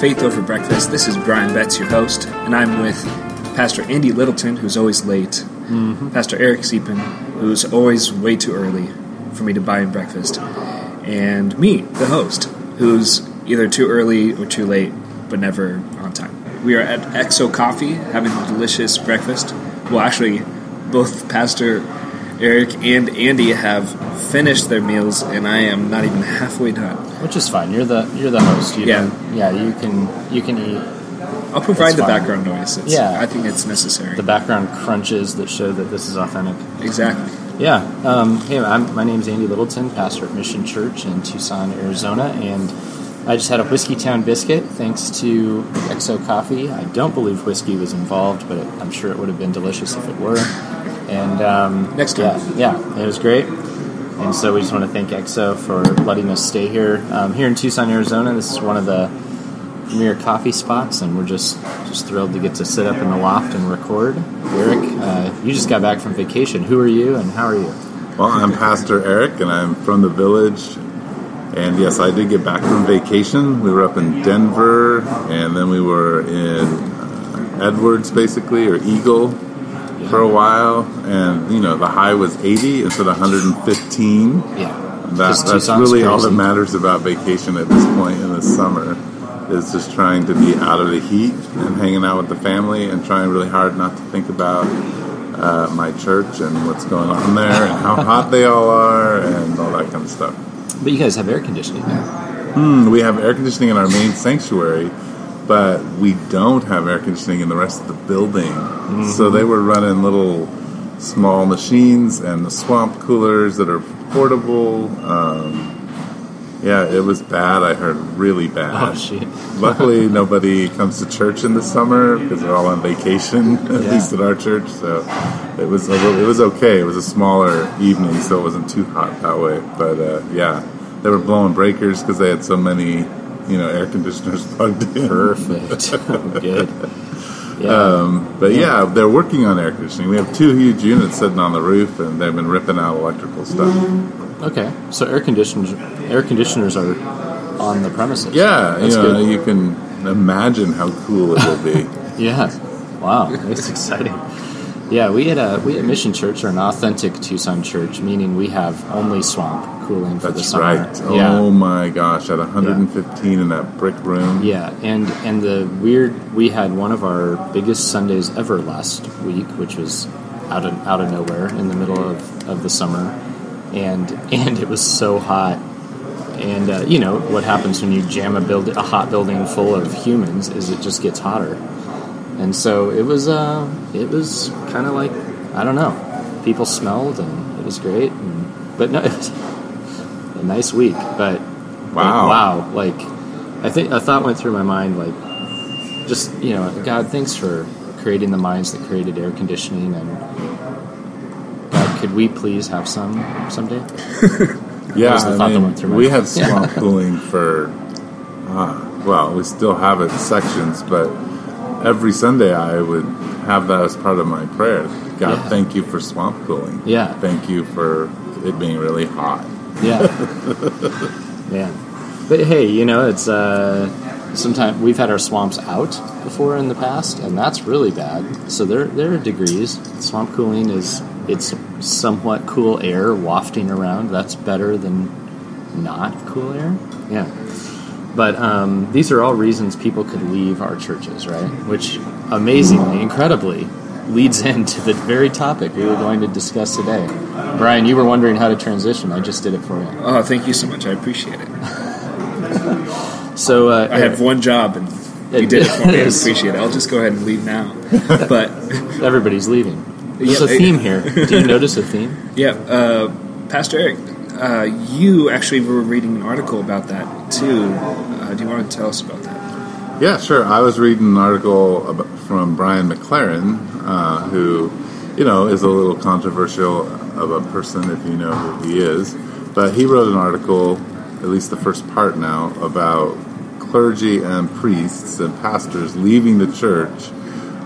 Faith Over Breakfast. This is Brian Betts, your host, and I'm with Pastor Andy Littleton, who's always late, mm-hmm. Pastor Eric Siepen, who's always way too early for me to buy him breakfast, and me, the host, who's either too early or too late, but never on time. We are at Exo Coffee having a delicious breakfast. Well, actually, both Pastor Eric and Andy have finished their meals, and I am not even halfway done. Which is fine. You're the you're the host. You Yeah. yeah. You can you can eat I'll provide That's the fine. background noise. It's, Yeah. I think it's necessary. the background crunches that show that this is authentic. exactly. Yeah. Um, hey, I'm, my name's Andy Littleton, pastor at Mission Church in Tucson, Arizona, and I just had a Whiskey Town biscuit thanks to Exo Coffee. I don't believe whiskey was involved, but I'm sure it would have been delicious if it were. And um, Next time. yeah, yeah, it was great. And so we just want to thank EXO for letting us stay here. Um, here in Tucson, Arizona, this is one of the premier coffee spots, and we're just just thrilled to get to sit up in the loft and record. Eric, uh, you just got back from vacation. Who are you, and how are you? Well, I'm Pastor Eric, and I'm from the village. And yes, I did get back from vacation. We were up in Denver, and then we were in uh, Edwards, basically, or Eagle, for a while. And you know, the high was 80 instead of 115. Yeah, That, that's really all that matters about vacation at this point in the summer is just trying to be out of the heat and hanging out with the family and trying really hard not to think about uh, my church and what's going on there and how hot they all are and all that kind of stuff. but you guys have air conditioning now. Hmm, we have air conditioning in our main sanctuary, but we don't have air conditioning in the rest of the building. So they were running little small machines and the swamp coolers that are portable. Um, yeah, it was bad. I heard really bad. Oh shit! Luckily, nobody comes to church in the summer because they're all on vacation, at Yeah. least at our church. So it was a little, it was okay. It was a smaller evening, so it wasn't too hot that way. But uh, yeah, they were blowing breakers because they had so many, you know, air conditioners plugged in. Perfect. Good. Yeah. Um, but yeah, they're working on air conditioning. We have two huge units sitting on the roof, and they've been ripping out electrical stuff. okay. So air conditioners air conditioners are on the premises. Yeah, That's you know, good. you can imagine how cool it will be. Yeah. Wow, that's exciting. Yeah, we had a we at Mission Church are an authentic Tucson church, meaning we have only swamp cooling for the That's summer. right. Yeah. Oh my gosh, at 115 in that brick room. Yeah, and and the weird we had one of our biggest Sundays ever last week, which was out of out of nowhere in the middle of, of the summer, and and it was so hot, and uh, you know what happens when you jam a build a hot building full of humans is it just gets hotter, and so it was uh it was kind of like I don't know, people smelled and it was great, and, but no, it was a nice week, but Wow. wow, like I think a thought went through my mind like just you know God thanks for creating the minds that created air conditioning and God could we please have some someday? Yeah, the I thought that mean, went through my we have swamp cooling for, uh, well, we still have it in sections, but every Sunday I would have that as part of my prayer. God, Yeah. thank you for swamp cooling. Yeah. Thank you for it being really hot. yeah yeah but hey you know it's uh sometimes we've had our swamps out before in the past and that's really bad so there there are degrees swamp cooling is it's somewhat cool air wafting around that's better than not cool air yeah but um, these are all reasons people could leave our churches right which amazingly incredibly leads into the very topic we were going to discuss today brian you were wondering how to transition i just did it for you Oh, thank you so much. I appreciate it. So uh, I have one job, and you did it for me. I appreciate it. I'll just go ahead and leave now. But everybody's leaving. There's Yeah, a theme here. Do you notice a theme? yeah, uh, Pastor Eric, uh, you actually were reading an article about that too. Uh, do you want to tell us about that? Yeah, sure. I was reading an article about, from Brian McLaren, uh, who, you know, is a little controversial of a person if you know who he is. But he wrote an article, at least the first part now, about clergy and priests and pastors leaving the church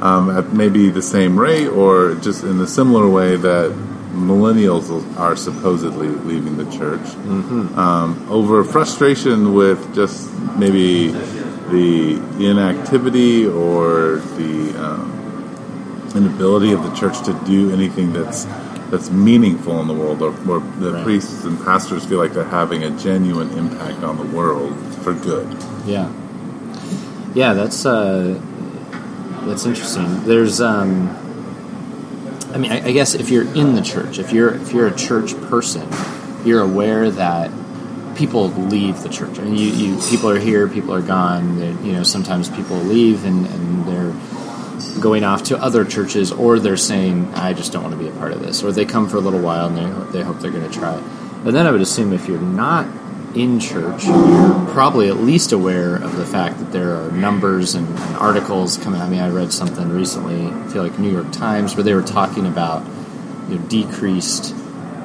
um, at maybe the same rate or just in a similar way that millennials are supposedly leaving the church um, over frustration with just maybe the inactivity or the um, inability of the church to do anything that's that's meaningful in the world, or, or the Right. priests and pastors feel like they're having a genuine impact on the world for good. Yeah, yeah, that's uh, that's interesting. There's, um, I mean, I, I guess if you're in the church, if you're if you're a church person, you're aware that people leave the church. I mean, you, you people are here, people are gone. You know, sometimes people leave and, and they're going off to other churches, or they're saying, "I just don't want to be a part of this," or they come for a little while and they they hope they're going to try. But then I would assume if you're not in church, you're probably at least aware of the fact that there are numbers and, and articles coming. I mean, I read something recently, I feel like New York Times, where they were talking about you know, decreased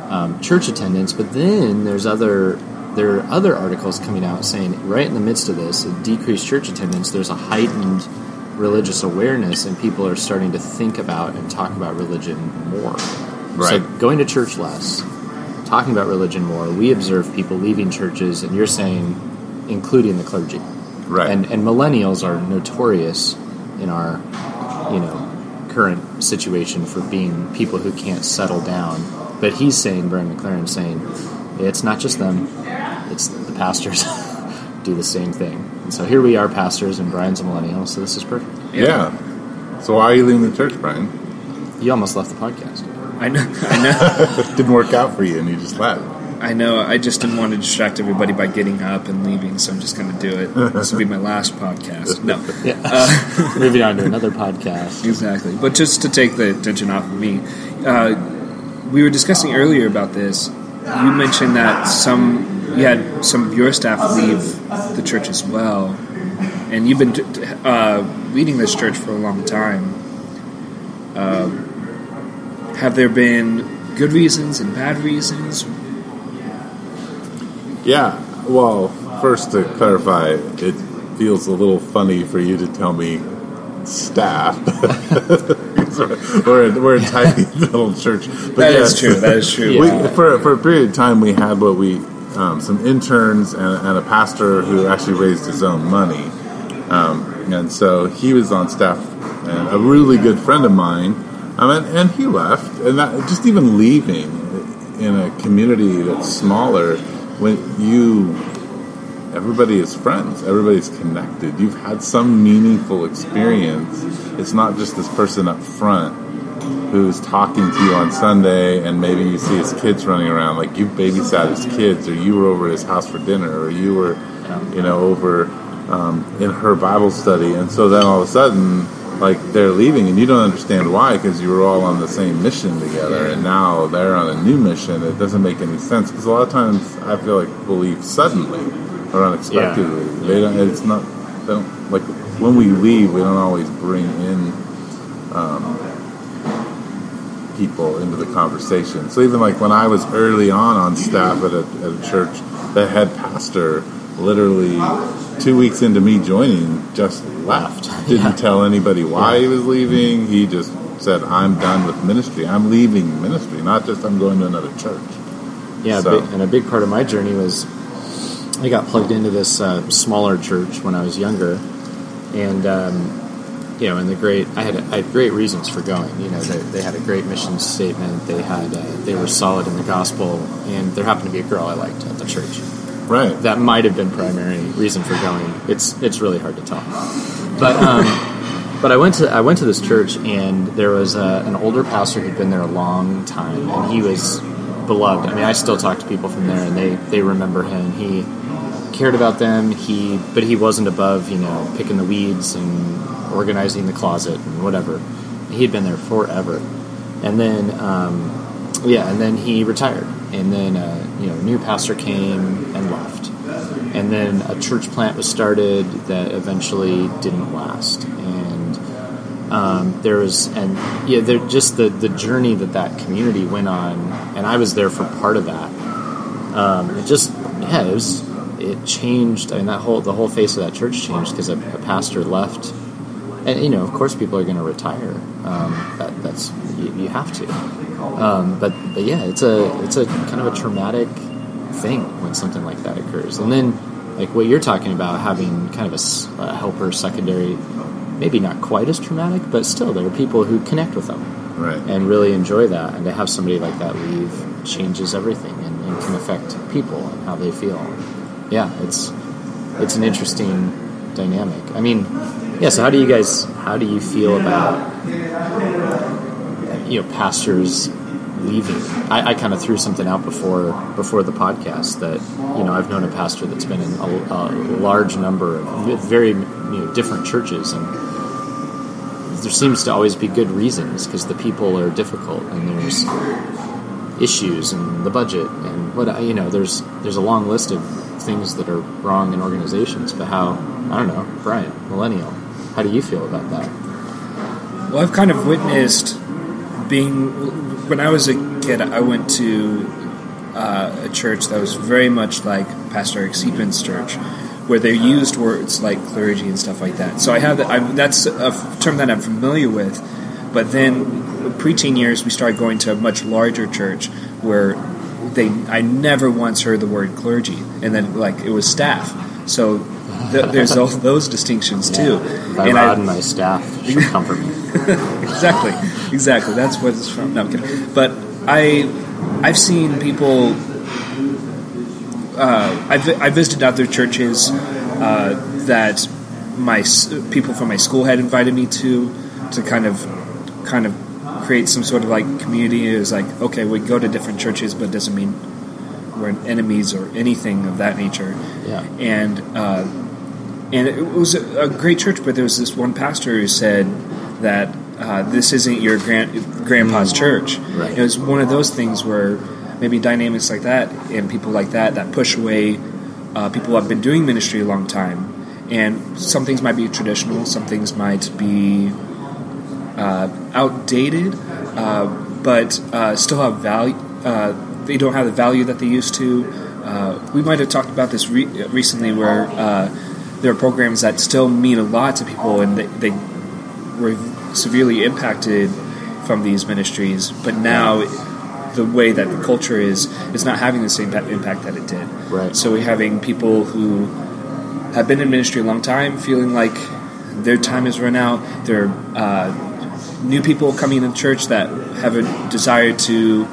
um, church attendance, but then there's other there are other articles coming out saying right in the midst of this, a decreased church attendance, there's a heightened religious awareness, and people are starting to think about and talk about religion more. So Right. going to church less, talking about religion more. We observe people leaving churches, and you're saying, including the clergy, Right. and and millennials are notorious in our, you know, current situation for being people who can't settle down. But he's saying, Brian McLaren saying, it's not just them; it's the pastors do the same thing. And so here we are, pastors, and Brian's a millennial, so this is perfect. yeah. So why are you leaving the church, Brian? You almost left the podcast. I know, I know, Didn't work out for you, and you just left. I know. I just didn't want to distract everybody by getting up and leaving, so I'm just going to do it. This will be my last podcast. No, Yeah. Moving on to another podcast. exactly. But just to take the attention off of me, uh, we were discussing earlier about this. You mentioned that some you had some of your staff leave the church as well, and you've been uh, leading this church for a long time. Have there been good reasons and bad reasons? Yeah. Well, first to clarify, it feels a little funny for you to tell me staff. we're, we're a tiny little church. But That is true. That is true. Yeah. We, for, for a period of time, we had what we um, some interns and, and a pastor who actually raised his own money, um, and so he was on staff. And a really good friend of mine, and, and he left. And that, just even leaving in a community that's smaller, when you everybody is friends, everybody's connected. You've had some meaningful experience. It's not just this person up front who's talking to you on Sunday and maybe you see his kids running around like you babysat his kids or you were over at his house for dinner or you were you know over um, in her Bible study and so then all of a sudden like they're leaving and you don't understand why because you were all on the same mission together and now they're on a new mission. It doesn't make any sense because a lot of times I feel like people leave suddenly or unexpectedly they don't it's not they don't like when we leave we don't always bring in um, people into the conversation. So even like when I was early on on staff at a, at a church, the head pastor literally two weeks into me joining just left. Didn't Yeah. tell anybody why he was leaving. He just said, "I'm done with ministry. I'm leaving ministry. Not just I'm going to another church." Yeah, So- and a big part of my journey was I got plugged into this uh, smaller church when I was younger, and um, you know, and the great I had I had great reasons for going. You know, they, they had a great mission statement. They had uh, they were solid in the gospel, and there happened to be a girl I liked at the church. Right. That might have been primary reason for going. It's it's really hard to tell, but. Um, But I went to I went to this church and there was uh, an older pastor who'd been there a long time and he was beloved. I mean, I still talk to people from there and they they remember him. He cared about them. He but he wasn't above you know picking the weeds and organizing the closet and whatever. He had been there forever, and then um, yeah, and then he retired, and then uh, you know a new pastor came and left, and then a church plant was started that eventually didn't last, and um, there was and yeah, there just the the journey that that community went on, and I was there for part of that. Um, it just yeah, it was it changed. I mean, that whole the whole face of that church changed because a, a pastor left, and you know, of course, people are going to retire. Um, that, that's you, you have to. Um, but but yeah, it's a it's a kind of a traumatic thing when something like that occurs, and then like what you're talking about, having kind of a helper secondary, maybe not quite as traumatic, but still, there are people who connect with them Right. and really enjoy that. And to have somebody like that leave changes everything and, and can affect people and how they feel. Yeah, it's it's an interesting dynamic. I mean, yeah. So how do you guys? How do you feel about you know pastors leaving? I, I kind of threw something out before before the podcast that you know I've known a pastor that's been in a, a large number of very you know different churches and there seems to always be good reasons because the people are difficult and there's issues and the budget and what you know there's there's a long list of things that are wrong in organizations but how I don't know Brian millennial how do you feel about that Well, I've kind of witnessed being when I was a kid. I went to uh, a church that was very much like Pastor Eric Siepin's church, where they used words like clergy and stuff like that. So I have that. I, that's a term that I'm familiar with. But then, preteen years, we started going to a much larger church where they. I never once heard the word clergy, and then like it was staff. So th- there's all those distinctions too. my and rod and my staff should comfort me exactly, exactly. That's what it's from. No, I'm kidding. But I, I've seen people. Uh, I've I visited other churches uh, that my people from my school had invited me to to kind of kind of create some sort of like community. It was like okay, we go to different churches, but it doesn't mean we're enemies or anything of that nature yeah and uh, and it was a, a great church. But there was this one pastor who said that uh, this isn't your grand, grandpa's church. Right. It was one of those things where maybe dynamics like that and people like that that push away uh, people who have been doing ministry a long time. And some things might be traditional, some things might be uh, outdated, uh, but uh, still have value. They don't have the value that they used to. Uh, we might have talked about this re- recently, where uh, there are programs that still mean a lot to people, and they, they were severely impacted from these ministries. But now, the way that the culture is, is not having the same impact that it did. Right. So we're having people who have been in ministry a long time, feeling like their time has run out. There are uh, new people coming in church that have a desire to,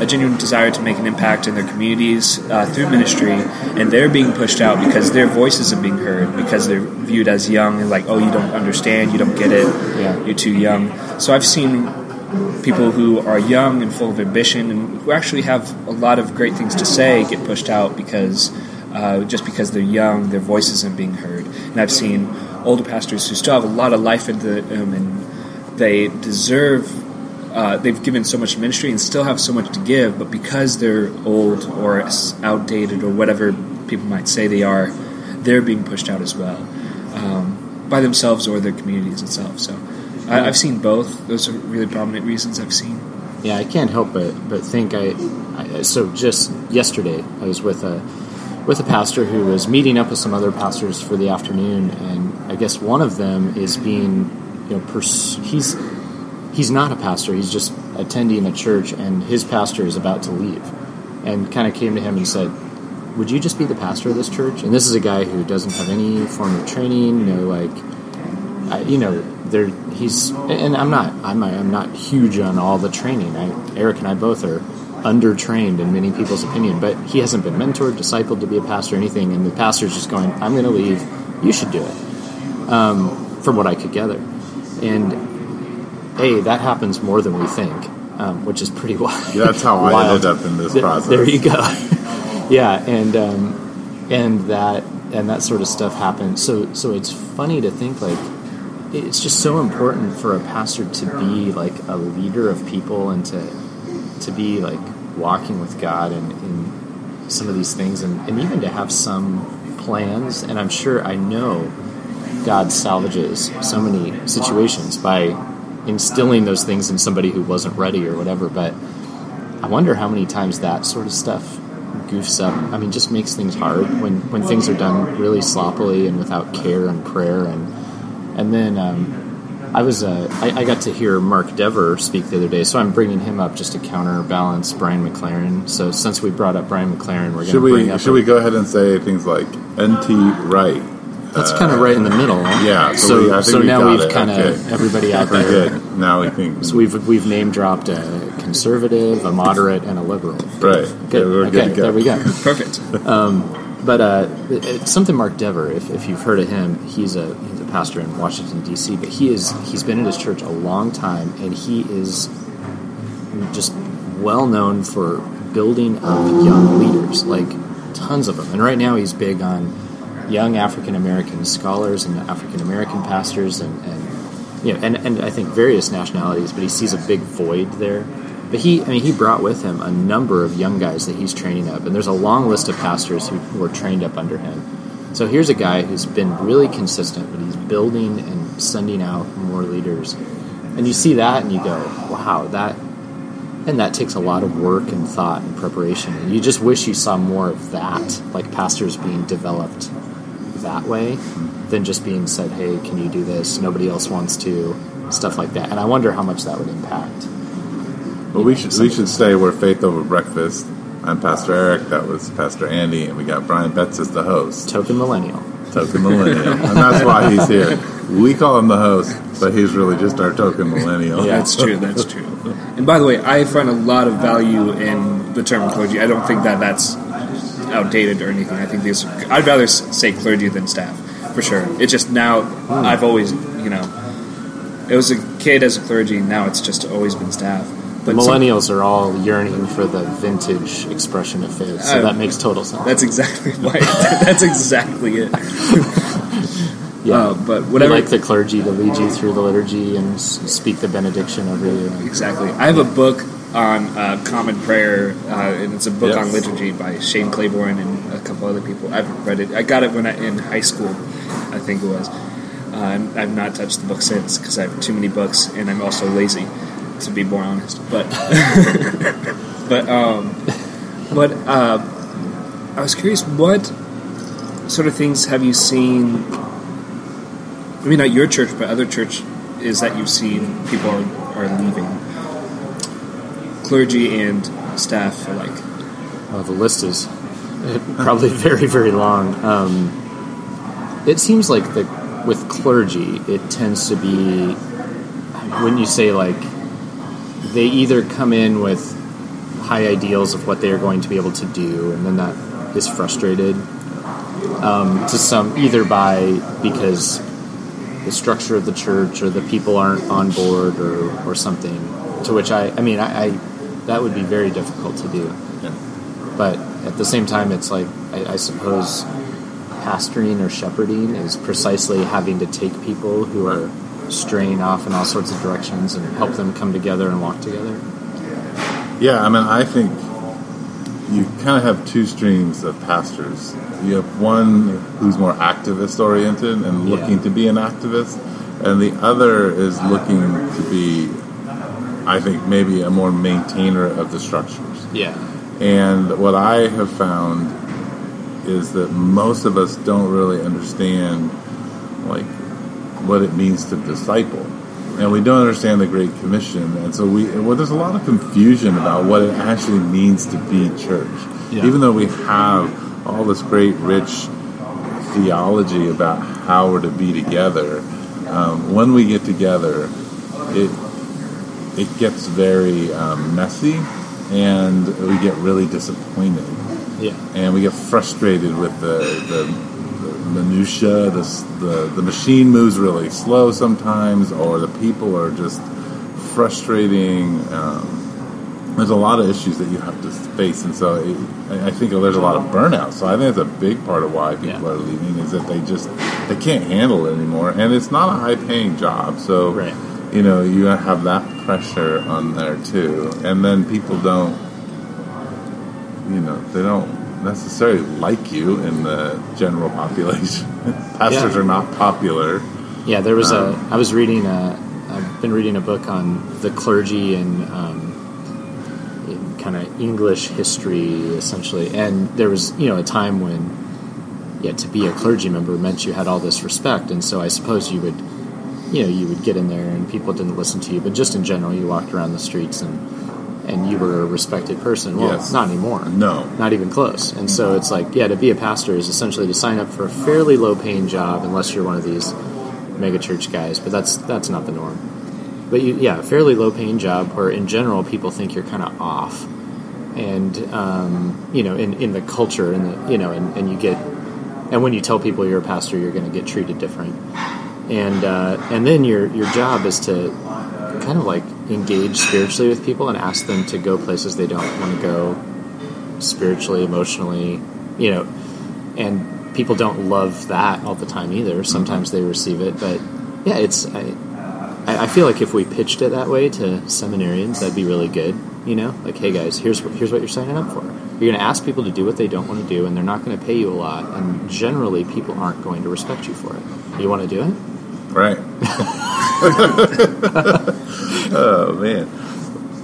a genuine desire to make an impact in their communities uh, through ministry, and they're being pushed out because their voices are being heard because they're viewed as young and like, oh, you don't understand, you don't get it, Yeah. you're too young. So I've seen people who are young and full of ambition and who actually have a lot of great things to say get pushed out because uh, just because they're young, their voice isn't being heard. And I've seen older pastors who still have a lot of life in them and they deserve. Uh, they've given so much ministry and still have so much to give, but because they're old or outdated or whatever people might say they are, they're being pushed out as well um, by themselves or their communities itself. So I, I've seen both. Those are really prominent reasons I've seen. Yeah, I can't help but but think I, I. So just yesterday, I was with a with a pastor who was meeting up with some other pastors for the afternoon, and I guess one of them is being, you know, pers- he's he's not a pastor. He's just attending a church, and his pastor is about to leave, and kind of came to him and said, "Would you just be the pastor of this church?" And this is a guy who doesn't have any form of training, no like I, you know, there he's and I'm not I'm I'm not huge on all the training. I, Eric and I both are undertrained in many people's opinion, but he hasn't been mentored, discipled to be a pastor, or anything. And the pastor's just going, "I'm going to leave. You should do it." Um, from what I could gather, and hey, that happens more than we think, um, which is pretty wild. Yeah, That's how I ended up in this Th- process. There you go. yeah, and um, and that and that sort of stuff happens. So so it's funny to think like it's just so important for a pastor to be like a leader of people and to to be like walking with God and in some of these things and, and even to have some plans and I'm sure I know God salvages so many situations by instilling those things in somebody who wasn't ready or whatever but I wonder how many times that sort of stuff goofs up. I mean, just makes things hard when, when things are done really sloppily and without care and prayer and and then um, I was uh, I, I got to hear Mark Dever speak the other day, so I'm bringing him up just to counterbalance Brian McLaren. So since we brought up Brian McLaren, we're going to Should bring we up should a- we go ahead and say things like NT Wright? That's kind of right in the middle. huh? yeah, so So we- I think so we now got we've kind of Okay. everybody out there. good. Now we think So we've we've name dropped a conservative, a moderate, and a liberal. right. Good. Yeah, we're okay, good go. there we go. Perfect. But uh, it's something Mark Dever, if, if you've heard of him, he's a he's a pastor in Washington D.C. But he is he's been in his church a long time, and he is just well known for building up young leaders, like tons of them. And right now, he's big on young African American scholars and African American pastors, and, and you know, and, and I think various nationalities. But he sees a big void there. But he, I mean, he brought with him a number of young guys that he's training up, and there's a long list of pastors who were trained up under him. So here's a guy who's been really consistent, but he's building and sending out more leaders. And you see that, and you go, "Wow, that." And that takes a lot of work and thought and preparation. And you just wish you saw more of that, like pastors being developed that way, than just being said, "Hey, can you do this?" Nobody else wants to, stuff like that. And I wonder how much that would impact. Well, we should we should say we're Faith Over Breakfast. I'm Pastor Eric. That was Pastor Andy, and we got Brian Betts as the host, Token millennial. token millennial, and that's why he's here. We call him the host, but he's really just our token millennial. Yeah. That's true. That's true. And by the way, I find a lot of value in the term clergy. I don't think that that's outdated or anything. I think these. I'd rather say clergy than staff for sure. It's just now. I've always, you know, it was a kid as a clergy. Now it's just always been staff. But some- millennials are all yearning for the vintage expression of faith, so Uh, that makes total sense. that's exactly why. that's exactly it. yeah, Uh, but you whatever. like the clergy to lead you through the liturgy and speak the benediction over you. Exactly. I have a book on uh, common prayer, uh, and it's a book Yes. on liturgy by Shane Claiborne and a couple other people. I've read it. I got it when I in high school, I think it was. Uh, I've not touched the book since because I have too many books, and I'm also lazy, to be more honest. But, but, um, but uh, I was curious, what sort of things have you seen? I mean, not your church, but other church is that you've seen people are, are leaving clergy and staff alike. Oh, the list is probably very, very long. Um, it seems like the with clergy, it tends to be when you say like they either come in with high ideals of what they are going to be able to do, and then that is frustrated um, to some either by because the structure of the church or the people aren't on board or, or something. To which I, I mean, I, I that would be very difficult to do but at the same time, it's like I, I suppose pastoring or shepherding is precisely having to take people who are straying off in all sorts of directions and help them come together and walk together. Yeah, I mean, I think you kind of have two streams of pastors. You have one who's more activist oriented and Yeah. looking to be an activist, and the other is looking to be, I think, maybe a more maintainer of the structures. Yeah, And what I have found is that most of us don't really understand like what it means to disciple. And we don't understand the Great Commission, and so we well, there's a lot of confusion about what it actually means to be church. Yeah. Even though we have all this great, rich theology about how we're to be together, um, when we get together, it it gets very um, messy, and we get really disappointed, yeah, and we get frustrated with the the, the minutia. The, the the machine moves really slow sometimes, or the people are just frustrating. Um, there's a lot of issues that you have to face, and so it, I I think there's a lot of burnout. So I think it's a big part of why people Yeah. are leaving is that they just they can't handle it anymore, and it's not a high paying job. So Right. You know you have that pressure on there too, and then people don't you know they don't necessarily like you in the general population. Pastors Yeah. are not popular. yeah. There was Um, a. I was reading a. I've been reading a book on the clergy and. Um, in kind of English history, essentially, and there was you know a time when yeah, to be a clergy member meant you had all this respect, and so I suppose you would you know you would get in there and people didn't listen to you, but just in general, you walked around the streets and and you were a respected person. Well, Yes. not anymore. No. not even close. And so it's like, yeah, to be a pastor is essentially to sign up for a fairly low paying job, unless you're one of these mega church guys. But that's that's not the norm. But you, yeah, a fairly low paying job where in general people think you're kind of off, and um, you know, in, in the culture and the you know, and, and you get, and when you tell people you're a pastor, you're going to get treated different, and uh, and then your your job is to kind of like engage spiritually with people and ask them to go places they don't want to go spiritually, emotionally, you know, and people don't love that all the time either. Sometimes they receive it, but yeah, it's. I, I I feel like if we pitched it that way to seminarians, that'd be really good. You know, like, hey guys, here's here's what you're signing up for. You're going to ask people to do what they don't want to do, and they're not going to pay you a lot. And generally, people aren't going to respect you for it. You want to do it? Right. oh man.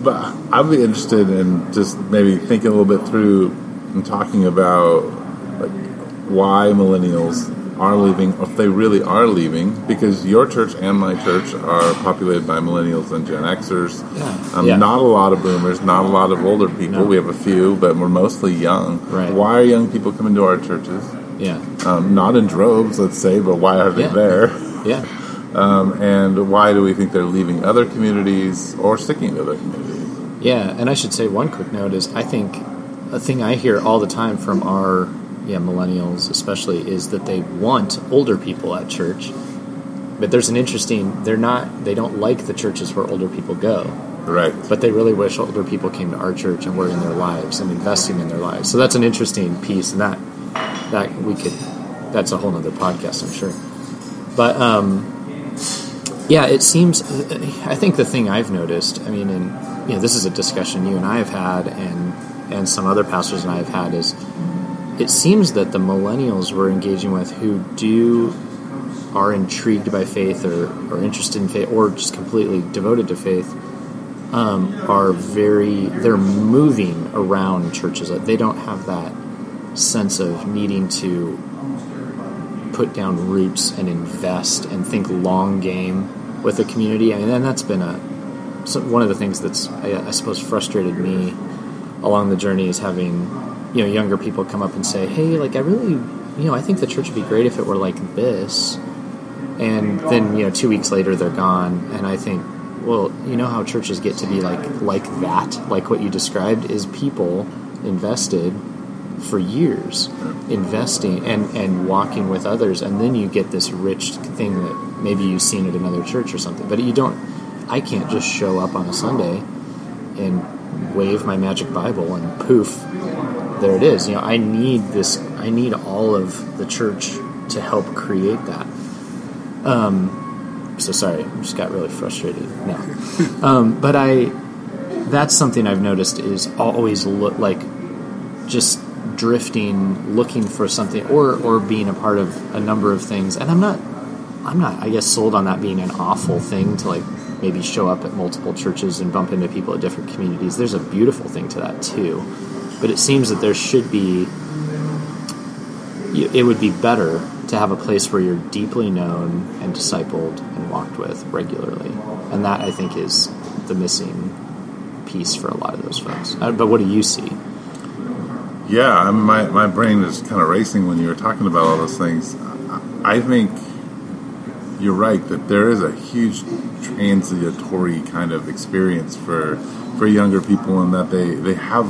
But I'd be interested in just maybe thinking a little bit through and talking about like why millennials are leaving, or if they really are leaving, because your church and my church are populated by millennials and Gen Xers. Yeah. Um, Yeah. Not a lot of boomers, not a lot of older people. No. We have a few, but we're mostly young. Right. Why are young people coming to our churches? Yeah, Um, not in droves, let's say, but why are they Yeah. there? Yeah. Um, and why do we think they're leaving other communities or sticking to other communities? Yeah, and I should say one quick note is I think a thing I hear all the time from our yeah millennials especially is that they want older people at church, but there's an interesting they're not they don't like the churches where older people go, Right. but they really wish older people came to our church and were in their lives and investing in their lives. So that's an interesting piece, and that that we could that's a whole nother podcast, I'm sure. But um, yeah, it seems. I think the thing I've noticed, I mean, and you know, this is a discussion you and I have had, and and some other pastors and I have had, is it seems that the millennials we're engaging with who do are intrigued by faith or, or interested in faith or just completely devoted to faith um, are very they're moving around churches they don't have that sense of needing to put down roots and invest and think long game with the community. I mean, and that's been a one of the things that's I, I suppose frustrated me along the journey is having you know younger people come up and say, "Hey, like I really, you know, I think the church would be great if it were like this," and then you know two weeks later they're gone, and I think. Well, you know how churches get to be like like that, like what you described, is people invested for years investing and, and walking with others and then you get this rich thing that maybe you've seen at another church or something. But you don't i can't just show up on a sunday and wave my magic bible and poof there it is. You know i need this i need all of the church to help create that. Um, so sorry i just got really frustrated no um, but i that's something i've noticed is always look like just drifting, looking for something, or or being a part of a number of things. And I'm not, I'm not, I guess, sold on that being an awful thing to like maybe show up at multiple churches and bump into people at different communities. There's a beautiful thing to that too, but it seems that there should be. It would be better to have a place where you're deeply known and discipled and walked with regularly, and that I think is the missing piece for a lot of those folks. Uh, But what do you see? Yeah, I mean, my, my brain is kind of racing when you were talking about all those things. I think you're right that there is a huge transitory kind of experience for for younger people, and that they, they have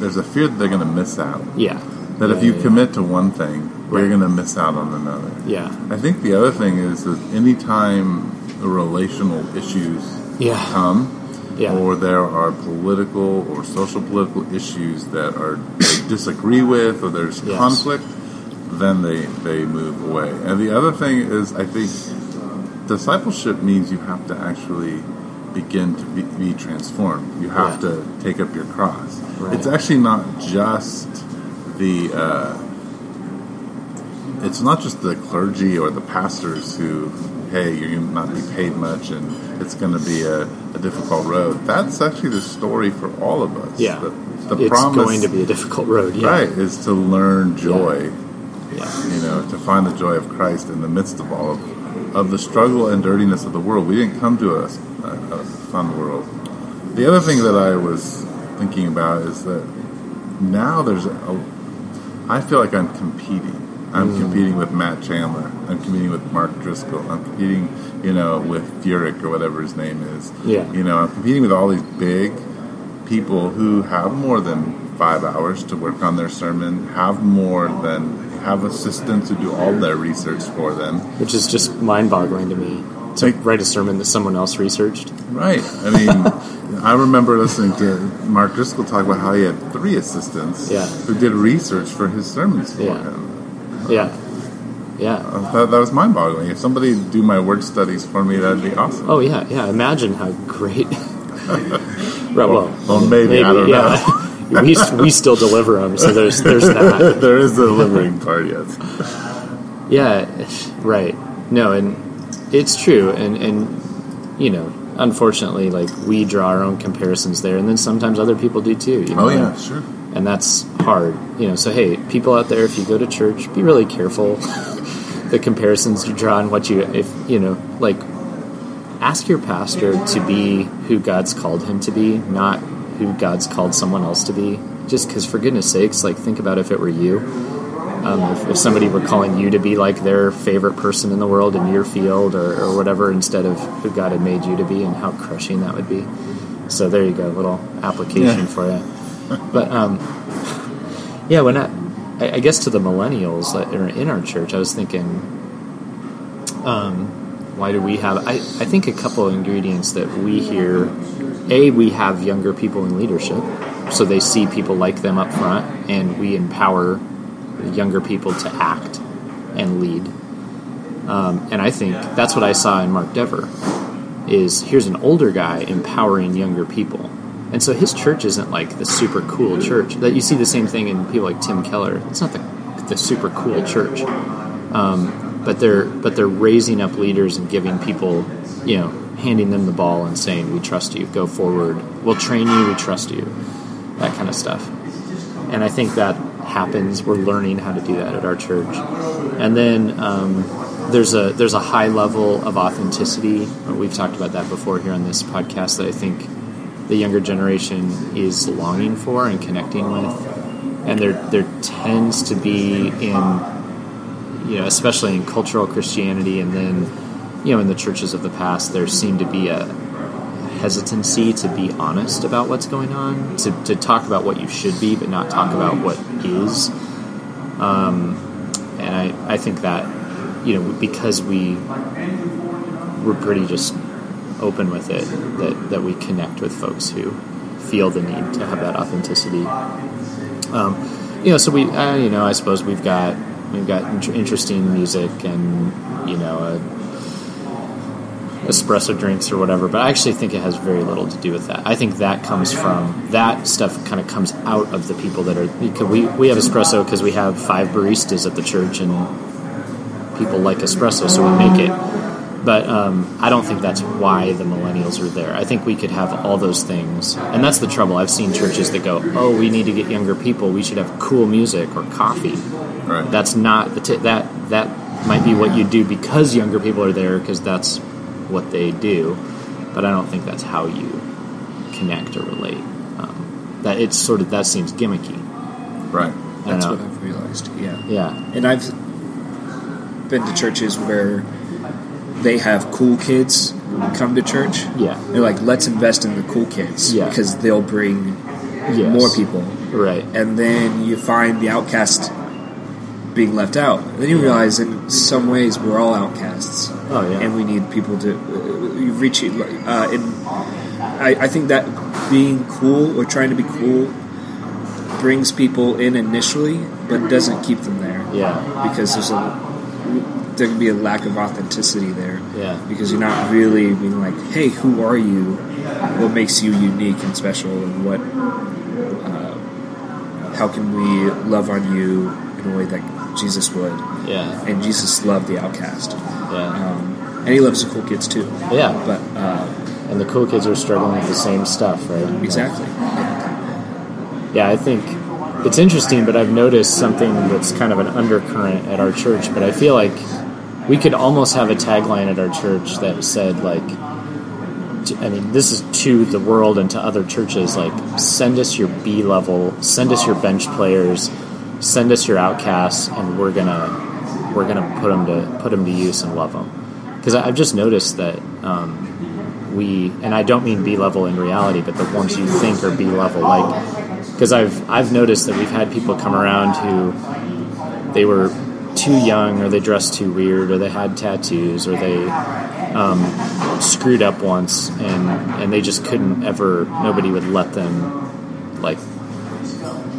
there's a fear that they're going to miss out. Yeah. That Yeah, if you yeah, yeah. commit to one thing, Right. you're going to miss out on another. Yeah. I think the other thing is that anytime the relational issues Yeah. come, Yeah. or there are political or social political issues that are disagree with, or there's Yes. conflict, then they they move away. And the other thing is, I think discipleship means you have to actually begin to be, be transformed. You have Yeah. to take up your cross. Right. It's actually not just the. Uh, it's not just the clergy or the pastors who, hey, you're going to not be paid much and it's going to be a, a difficult road. That's actually the story for all of us. Yeah. The, the it's promise, going to be a difficult road. Yeah. right, is to learn joy. Yeah. You know, to find the joy of Christ in the midst of all of of the struggle and dirtiness of the world. We didn't come to a, a, a fun world. The other thing that I was thinking about is that now there's a. I feel like I'm competing. I'm Mm. competing with Matt Chandler. I'm competing with Mark Driscoll. I'm competing, you know, with Furtick or whatever his name is. Yeah. You know, I'm competing with all these big people who have more than five hours to work on their sermon, have more than have assistants who do all their research for them. which is just mind-boggling to me to Like- write a sermon that someone else researched. Right. I mean, I remember listening to Mark Driscoll talk about how he had three assistants Yeah. who did research for his sermons for Yeah. him. Yeah, yeah. Uh, That, that was mind boggling. If somebody do my word studies for me, that'd be awesome. Oh yeah, yeah. Imagine how great. right, well, Well, maybe, I don't yeah. we we still deliver them, so there's there's that. there is a delivering part, yes. Yeah, right. No, and it's true, and and you know, unfortunately, like we draw our own comparisons there, and then sometimes other people do too. You know? Oh, yeah, sure. and that's hard. You know, so hey, people out there, if you go to church, be really careful the comparisons you draw and what you, if you know, like, ask your pastor to be who God's called him to be, not who God's called someone else to be. Just because, for goodness sakes, like, think about if it were you. Um, if, if somebody were calling you to be like their favorite person in the world in your field or, or whatever instead of who God had made you to be and how crushing that would be. So there you go, little application Yeah. for you. But um, yeah, when I, I, I guess to the millennials that are in our church, I was thinking, um, why do we have? I, I think a couple of ingredients that we hear. A, we have younger people in leadership, so they see people like them up front, and we empower younger people to act and lead. Um, and I think that's what I saw in Mark Dever. Is here's an older guy empowering younger people, and so his church isn't like the super cool church that you see the same thing in people like Tim Keller. It's not the the super cool church, um, but they're but they're raising up leaders and giving people, you know, handing them the ball and saying, "We trust you. Go forward. We'll train you. We trust you." That kind of stuff. And I think that happens. We're learning how to do that at our church. And then um, there's a there's a high level of authenticity. We've talked about that before here on this podcast. That I think the younger generation is longing for and connecting with. And there there tends to be in you know especially in cultural Christianity and then you know in the churches of the past there seemed to be a hesitancy to be honest about what's going on, to, to talk about what you should be, but not talk about what is. Um, and I, I think that, you know, because we we're pretty just open with it, that, that we connect with folks who feel the need to have that authenticity. Um, you know, so we, uh, you know, I suppose we've got we've got int- interesting music and you know a espresso drinks or whatever, but I actually think it has very little to do with that. I think that comes from that stuff kind of comes out of the people that are because we we have espresso because we have five baristas at the church and people like espresso, so we make it. But um, I don't think that's why the millennials are there. I think we could have all those things, and that's the trouble. I've seen churches that go, "Oh, we need to get younger people. We should have cool music or coffee." Right. That's not the t- that that might be what you do because younger people are there because that's what they do, but I don't think that's how you connect or relate. Um, that it's sort of that seems gimmicky. right. That's what I've realized. Yeah. Yeah, And I've been to churches where they have cool kids come to church. yeah, They're like, let's invest in the cool kids Yeah. because they'll bring yes. more people. Right. And then you find the outcast being left out. Then you realize, in some ways, we're all outcasts, Oh yeah. and we need people to uh, you reach it. Uh, and I, I think that being cool or trying to be cool brings people in initially, but doesn't keep them there yeah. because there's a there can be a lack of authenticity there Yeah. because you're not really being like, hey, who are you? What makes you unique and special, and what? Uh, how can we love on you in a way that Jesus would? Yeah. And Jesus loved the outcast, Yeah. um, and He loves the cool kids too. Yeah. But uh, And the cool kids are struggling with the same stuff, right? exactly, Yeah, I think it's interesting, but I've noticed something that's kind of an undercurrent at our church. But I feel like we could almost have a tagline at our church that said like I mean, this is to the world and to other churches. Like, send us your B level, send us your bench players, send us your outcasts, and we're gonna we're gonna put them to put them to use and love them. Because I've just noticed that um, we, and I don't mean B level in reality, but the ones you think are B level, like because I've I've noticed that we've had people come around who they were too young, or they dressed too weird, or they had tattoos, or they um, screwed up once, and and they just couldn't ever. Nobody would let them like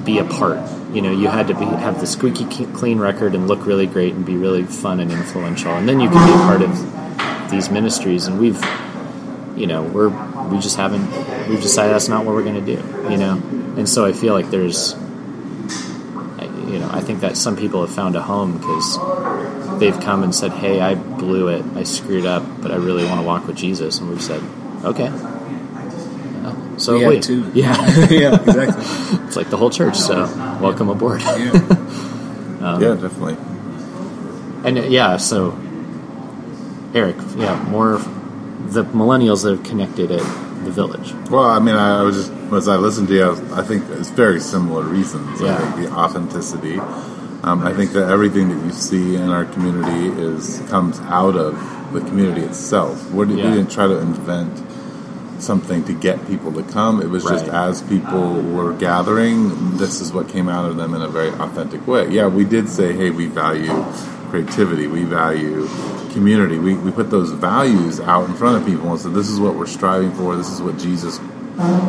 be a part. You know, you had to be have the squeaky clean record and look really great and be really fun and influential, and then you can be a part of these ministries. And we've, you know, we're we just haven't we've decided that's not what we're going to do. You know, and so I feel like there's, you know, I think that some people have found a home because they've come and said, "Hey, I blew it. I screwed up, but I really want to walk with Jesus." And we've said, "Okay." So yeah, we, too. yeah, yeah, exactly. it's like the whole church. So welcome aboard. Yeah. Um, yeah, definitely. And yeah, so Eric, yeah, more the millennials that have connected at the village. Well, I mean, I was just as I listened to you, I, was, I think it's very similar reasons. Yeah. I think the authenticity. Um, I think that everything that you see in our community is comes out of the community itself. What Yeah. We didn't try to invent something to get people to come. It was just as people were gathering, this is what came out of them in a very authentic way. Yeah, we did say, hey, we value creativity, we value community. We, we put those values out in front of people and said, this is what we're striving for, this is what Jesus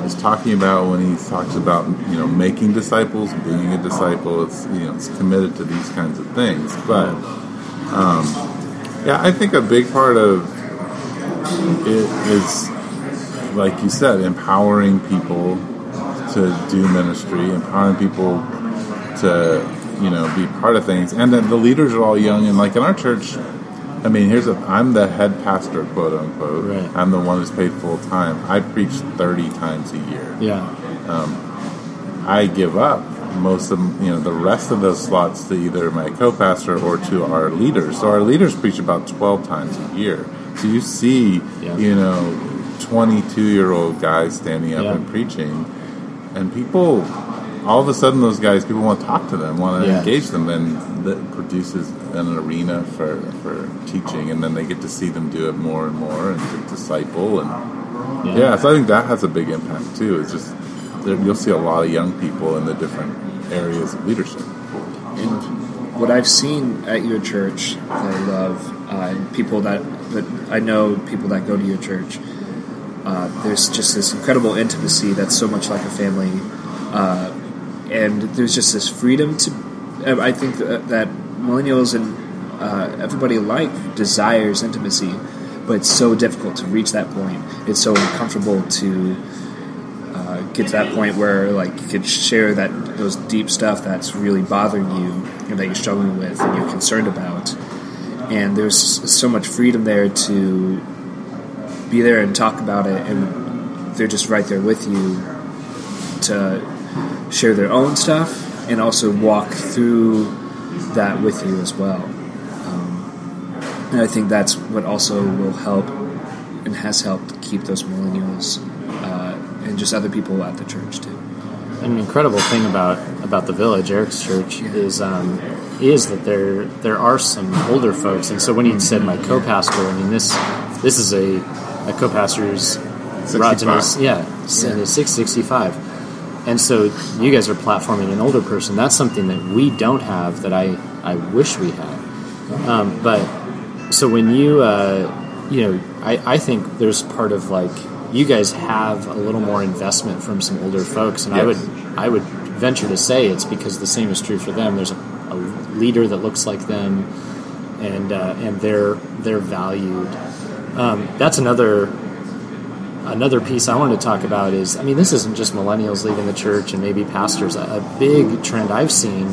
is talking about when he talks about you know making disciples, being a disciple. It's you know it's committed to these kinds of things. But um, yeah, I think a big part of it is like you said, empowering people to do ministry, empowering people to you know be part of things, and then the leaders are all young and like in our church. I mean, here's a. I'm the head pastor, quote unquote. Right. I'm the one who's paid full time. I preach 30 times a year. Yeah, um, I give up most of you know the rest of those slots to either my co-pastor or to our leaders. So our leaders preach about 12 times a year. So you see, Yeah. you know, 22 year old guys standing up Yeah. and preaching, and people. All of a sudden, those guys, people want to talk to them, want to Yeah. engage them, and that produces an arena for, for teaching, and then they get to see them do it more and more, and to disciple, and yeah, yeah, so I think that has a big impact too. It's just there, you'll see a lot of young people in the different areas of leadership. And what I've seen at your church that I love, uh, and people that, that I know, people that go to your church, uh, there's just this incredible intimacy that's so much like a family. Uh, and there's just this freedom to. I think that, that millennials and uh, everybody alike desires intimacy, but it's so difficult to reach that point. It's so uncomfortable to uh, get to that point where like you could share that those deep stuff that's really bothering you and that you're struggling with and you're concerned about and there's so much freedom there to be there and talk about it and they're just right there with you to share their own stuff and also walk through that with you as well. Um, and I think that's what also will help and has helped keep those millennials uh, and just other people at the church too. an incredible thing about about the village, Eric's church, is um, is that there there are some older folks, and so when he said my co-pastor, I mean this this is a a co-pastor's Rod's in his- yeah, s- in his six sixty five, and so you guys are platforming an older person. That's something that we don't have that I I wish we had, um, but so when you uh, you know I, I think there's part of like you guys have a little more investment from some older folks and i would i would venture to say it's because the same is true for them. There's a, a leader that looks like them and uh, and they're they're valued um, that's another another piece I wanted to talk about is I mean this isn't just millennials leaving the church and maybe pastors. A, big trend I've seen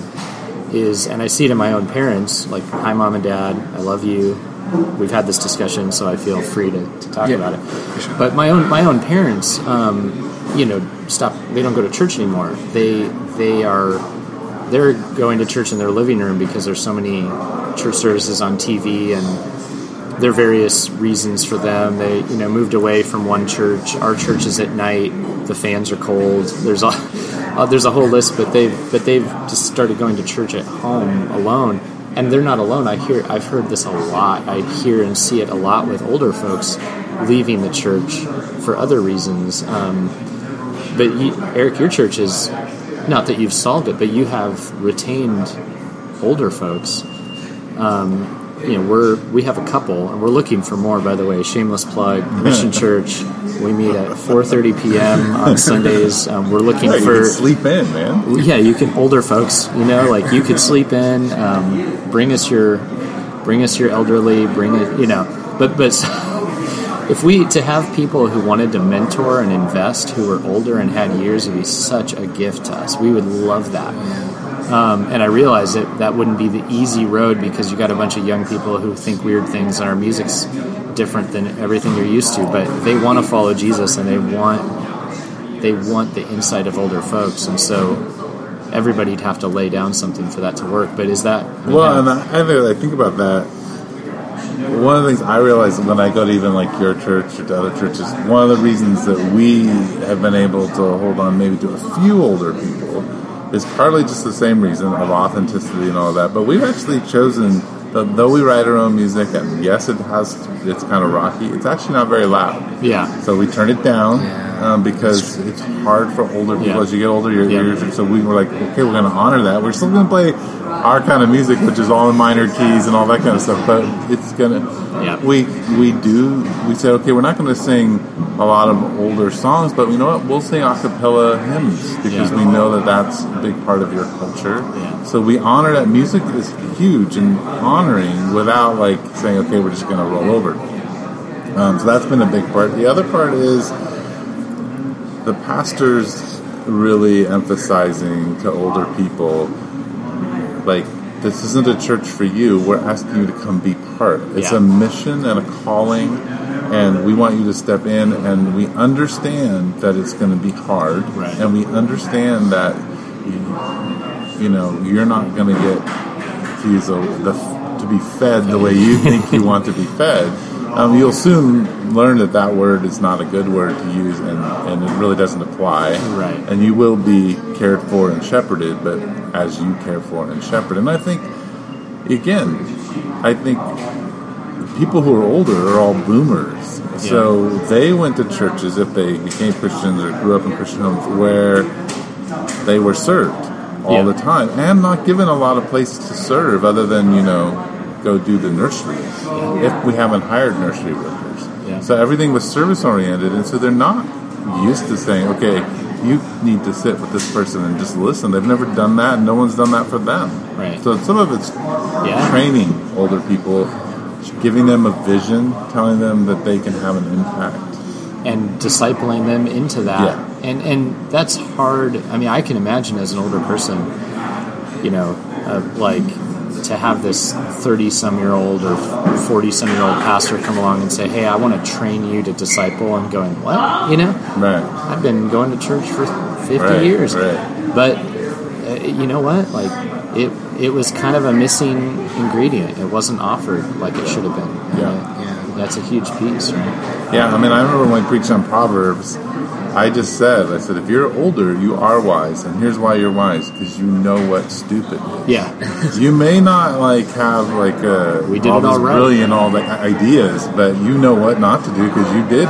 is and I see it in my own parents like hi mom and dad I love you. We've had this discussion so I feel free to, to talk Yeah, about it. but my own my own parents um, you know stop they don't go to church anymore. They they are they're going to church in their living room because there's so many church services on TV and there are various reasons for them. They you know moved away from one church. Our church is at night. The fans are cold. There's a uh, there's a whole list, but they've but they've just started going to church at home alone, and they're not alone. I hear I've heard this a lot. I hear and see it a lot with older folks leaving the church for other reasons. Um, but you, Eric, your church is not that you've solved it, but you have retained older folks. Um, you know, we're we have a couple, and we're looking for more. By the way, shameless plug, Mission Church. We meet at 4:30 p.m. on Sundays. Um, we're looking Yeah, you for can sleep in, man. yeah, you can older folks. You know, like you could sleep in. Um, bring us your, bring us your elderly. Bring it. You know, but but if we to have people who wanted to mentor and invest who were older and had years would be such a gift to us. We would love that. Um, and I realized that that wouldn't be the easy road because you got a bunch of young people who think weird things and our music's different than everything you're used to. But they want to follow Jesus and they want they want the insight of older folks, and so everybody'd have to lay down something for that to work. But is that Well, and I, I think- I think about that. One of the things I realize when I go to even like your church or to other churches, one of the reasons that we have been able to hold on maybe to a few older people is partly just the same reason of authenticity and all that. But we've actually chosen, that though we write our own music, and yes, it has, it's kind of rocky. It's actually not very loud. yeah, So we turn it down Yeah. um, because it's hard for older people. Yeah. As you get older, your Yeah. ears. So we were like, okay, we're going to honor that. We're still going to play our kind of music, which is all in minor keys and all that kind of stuff. But it's going to. Yeah. We we do. We say, okay, we're not going to sing a lot of older songs, but you know what? We'll sing a cappella hymns because Yeah. we know that that's a big part of your culture. Yeah. So we honor that. Music is huge and honoring without like saying, okay, we're just going to roll over. Um, so that's been a big part. The other part is the pastors really emphasizing to older people, like, this isn't a church for you. We're asking you to come be part. It's Yeah. a mission and a calling, and we want you to step in. And we understand that it's going to be hard, Right. and we understand that you, you know you're not going to get to use a, the, to be fed the way you think you want to be fed. Um, you'll soon learn that that word is not a good word to use, and, and it really doesn't apply. Right. And you will be cared for and shepherded, but as you care for and shepherd. And I think, again, I think people who are older are all boomers. So they went to churches if they became Christians or grew up in Christian homes where they were served all Yeah. the time and not given a lot of places to serve other than, you know, go do the nursery if we haven't hired nursery workers. Yeah. So everything was service oriented and so they're not used to saying, okay, you need to sit with this person and just listen. They've never done that and no one's done that for them. Right. So some of it's yeah. training older people, giving them a vision, telling them that they can have an impact. and discipling them into that. Yeah. And and that's hard. I mean, I can imagine as an older person, you know, uh, like to have this thirty some year old or forty some year old pastor come along and say, "Hey, I want to train you to disciple." I'm going, "What?" You know, Right. I've been going to church for fifty Right, years, right. but uh, you know what? Like it it was kind of a missing ingredient. It wasn't offered like it should have been. And Yeah. Yeah. That's a huge piece, right? Yeah, I mean, I remember when I preached on Proverbs, I just said, I said, if you're older, you are wise, and here's why you're wise, because you know what stupid is. Yeah. You may not like have like uh, We did all it this all right. brilliant all the ideas, but you know what not to do because you did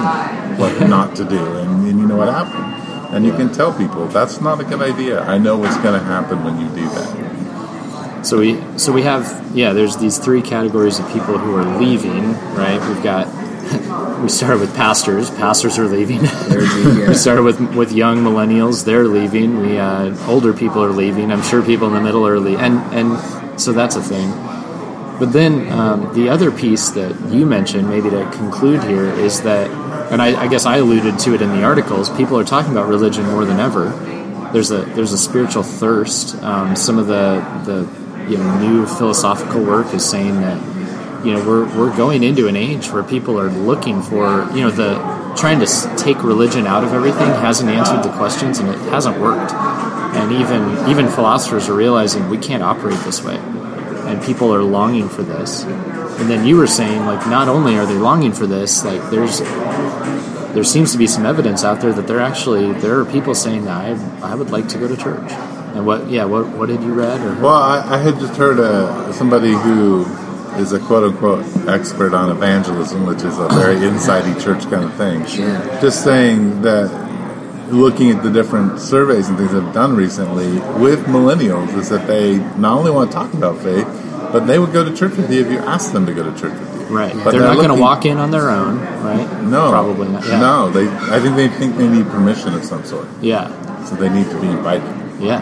what not to do, and, and you know what happened, and you can tell people that's not a good idea. I know what's going to happen when you do that. So we so we have yeah. There's these three categories of people who are leaving. Right. We've got we started with pastors. Pastors are leaving. We started with with young millennials. They're leaving. We uh, older people are leaving. I'm sure people in the middle are leaving. And and so that's a thing. But then um, the other piece that you mentioned, maybe to conclude here, is that, and I, I guess I alluded to it in the articles. People are talking about religion more than ever. There's a there's a spiritual thirst. Um, some of the the you know new philosophical work is saying that you know we're we're going into an age where people are looking for you know the trying to take religion out of everything hasn't answered the questions and it hasn't worked. and even even philosophers are realizing we can't operate this way, and people are longing for this. And then you were saying like not only are they longing for this, like there's there seems to be some evidence out there that there actually there are people saying I I would like to go to church. And what yeah what what had you read or heard? Well, I, I had just heard uh, somebody who is a quote unquote expert on evangelism, which is a very insidey church kind of thing. Yeah. Just saying that looking at the different surveys and things they've done recently with millennials is that they not only want to talk about faith, but they would go to church with you if you asked them to go to church with you. Right. But they're, not going to walk in on their own, right? No, Probably not. Yeah. No, they. I think they think they need permission of some sort, Yeah. so they need to be invited. Yeah.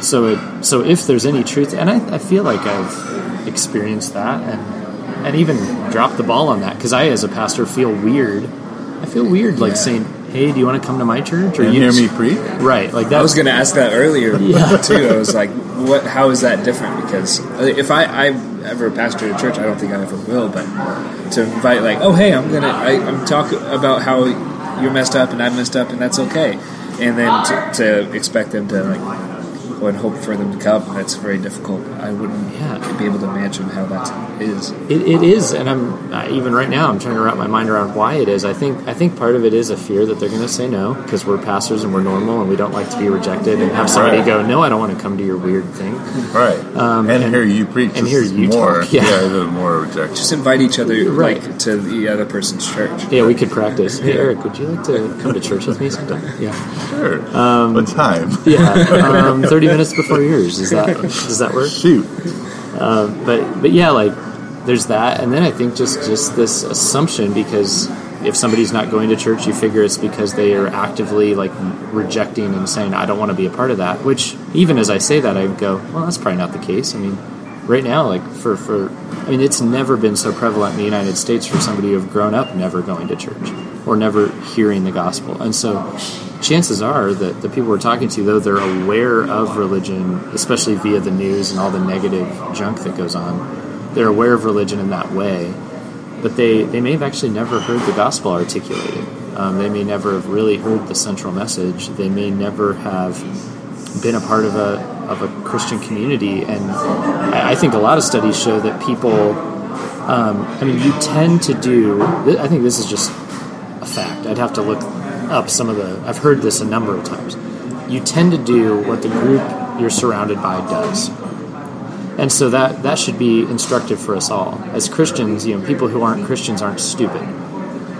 So it so if there's any truth, and I, I feel like I've experienced that, and and even dropped the ball on that because I, as a pastor, feel weird. I feel weird like Yeah. saying, "Hey, do you want to come to my church?" Or And you hear me preach. Right. Like that I was going to ask that earlier Yeah. too. I was like, "What? How is that different?" Because uh, if I, I ever pastor a church, I don't think I ever will. But to invite, like, "Oh, hey, I'm gonna, I, I'm talking about how you're messed up and I messed up, and that's okay," and then to, to expect them to like go and hope for them to come, that's very difficult. I wouldn't Yeah. be able to imagine how that is. It, it is, and I'm even right now. I'm trying to wrap my mind around why it is. I think I think part of it is a fear that they're going to say no because we're pastors and we're normal and we don't like to be rejected and have somebody Right. go, "No, I don't want to come to your weird thing." Right. Um, and, and- hear you preach. and is hear you more. talk, yeah. there's more rejection. Just invite each other Right. like to the other person's church. Yeah, we could practice. Hey, Eric, would you like to come to church with me sometime? Yeah, Sure. Um, what time? yeah. Um, Thirty minutes before yours. Is that does that work? Shoot. Uh, but but yeah, like there's that, and then I think just just this assumption because if somebody's not going to church, you figure it's because they are actively like rejecting and saying, "I don't want to be a part of that." Which even as I say that, I go, "Well, that's probably not the case." I mean, right now, like for for I mean, it's never been so prevalent in the United States for somebody who have grown up never going to church or never hearing the gospel, and so chances are that the people we're talking to, though they're aware of religion, especially via the news and all the negative junk that goes on, they're aware of religion in that way, but they, they may have actually never heard the gospel articulated. Um, they may never have really heard the central message. They may never have been a part of a of a Christian community, and I think a lot of studies show that people. Um, I mean, you tend to do. I think this is just a fact. I'd have to look up some of the. I've heard this a number of times. You tend to do what the group you're surrounded by does, and so that that should be instructive for us all as Christians. You know, people who aren't Christians aren't stupid.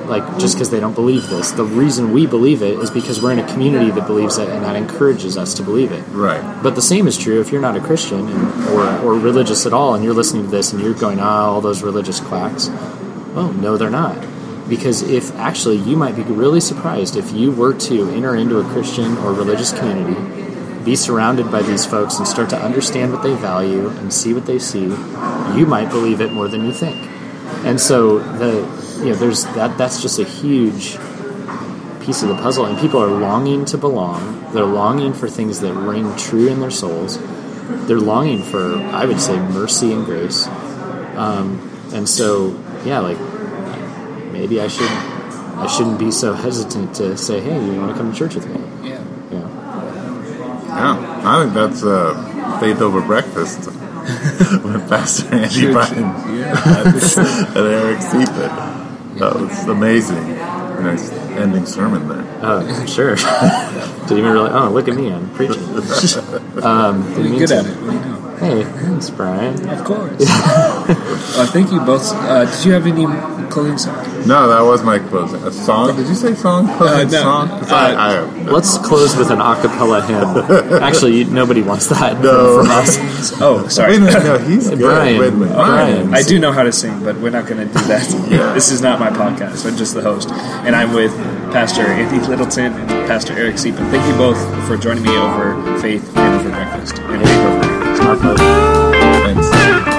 Like just because they don't believe this, the reason we believe it is because we're in a community that believes it, and that encourages us to believe it. Right. But the same is true if you're not a Christian and, or, or religious at all, and you're listening to this and you're going, ah, all those religious quacks. Oh, no, they're not. Because if actually, you might be really surprised if you were to enter into a Christian or religious community, be surrounded by these folks, and start to understand what they value and see what they see, you might believe it more than you think. And so the you know there's that that's just a huge piece of the puzzle and people are longing to belong. They're longing for things that ring true in their souls. They're longing for i would say mercy and grace. Um, and so yeah like maybe i should i shouldn't be so hesitant to say hey you want to come to church with me Yeah. yeah Yeah. I think that's uh, faith over breakfast with Pastor Andy Bryan and Eric Seepin. That was amazing. Nice ending sermon there. oh sure didn't even really oh look at me i'm preaching um, You're good to. at it. What do you know? hey thanks brian Of course. uh, thank you both. Uh, did you have any clothing song? No, that was my closing. A song? Did you say song? Closing no. song? 'Cause Uh, I, I, Let's close with an a cappella hymn. Actually, you- nobody wants that No. from us. Oh, sorry. Wait no, he's good. Brian, Wait a. Brian. I do know how to sing, but we're not going to do that. This is not my podcast. I'm just the host. And I'm with Pastor Andy Littleton and Pastor Eric Seepin. Thank you both for joining me over faith and over breakfast. And faith over breakfast. Thanks.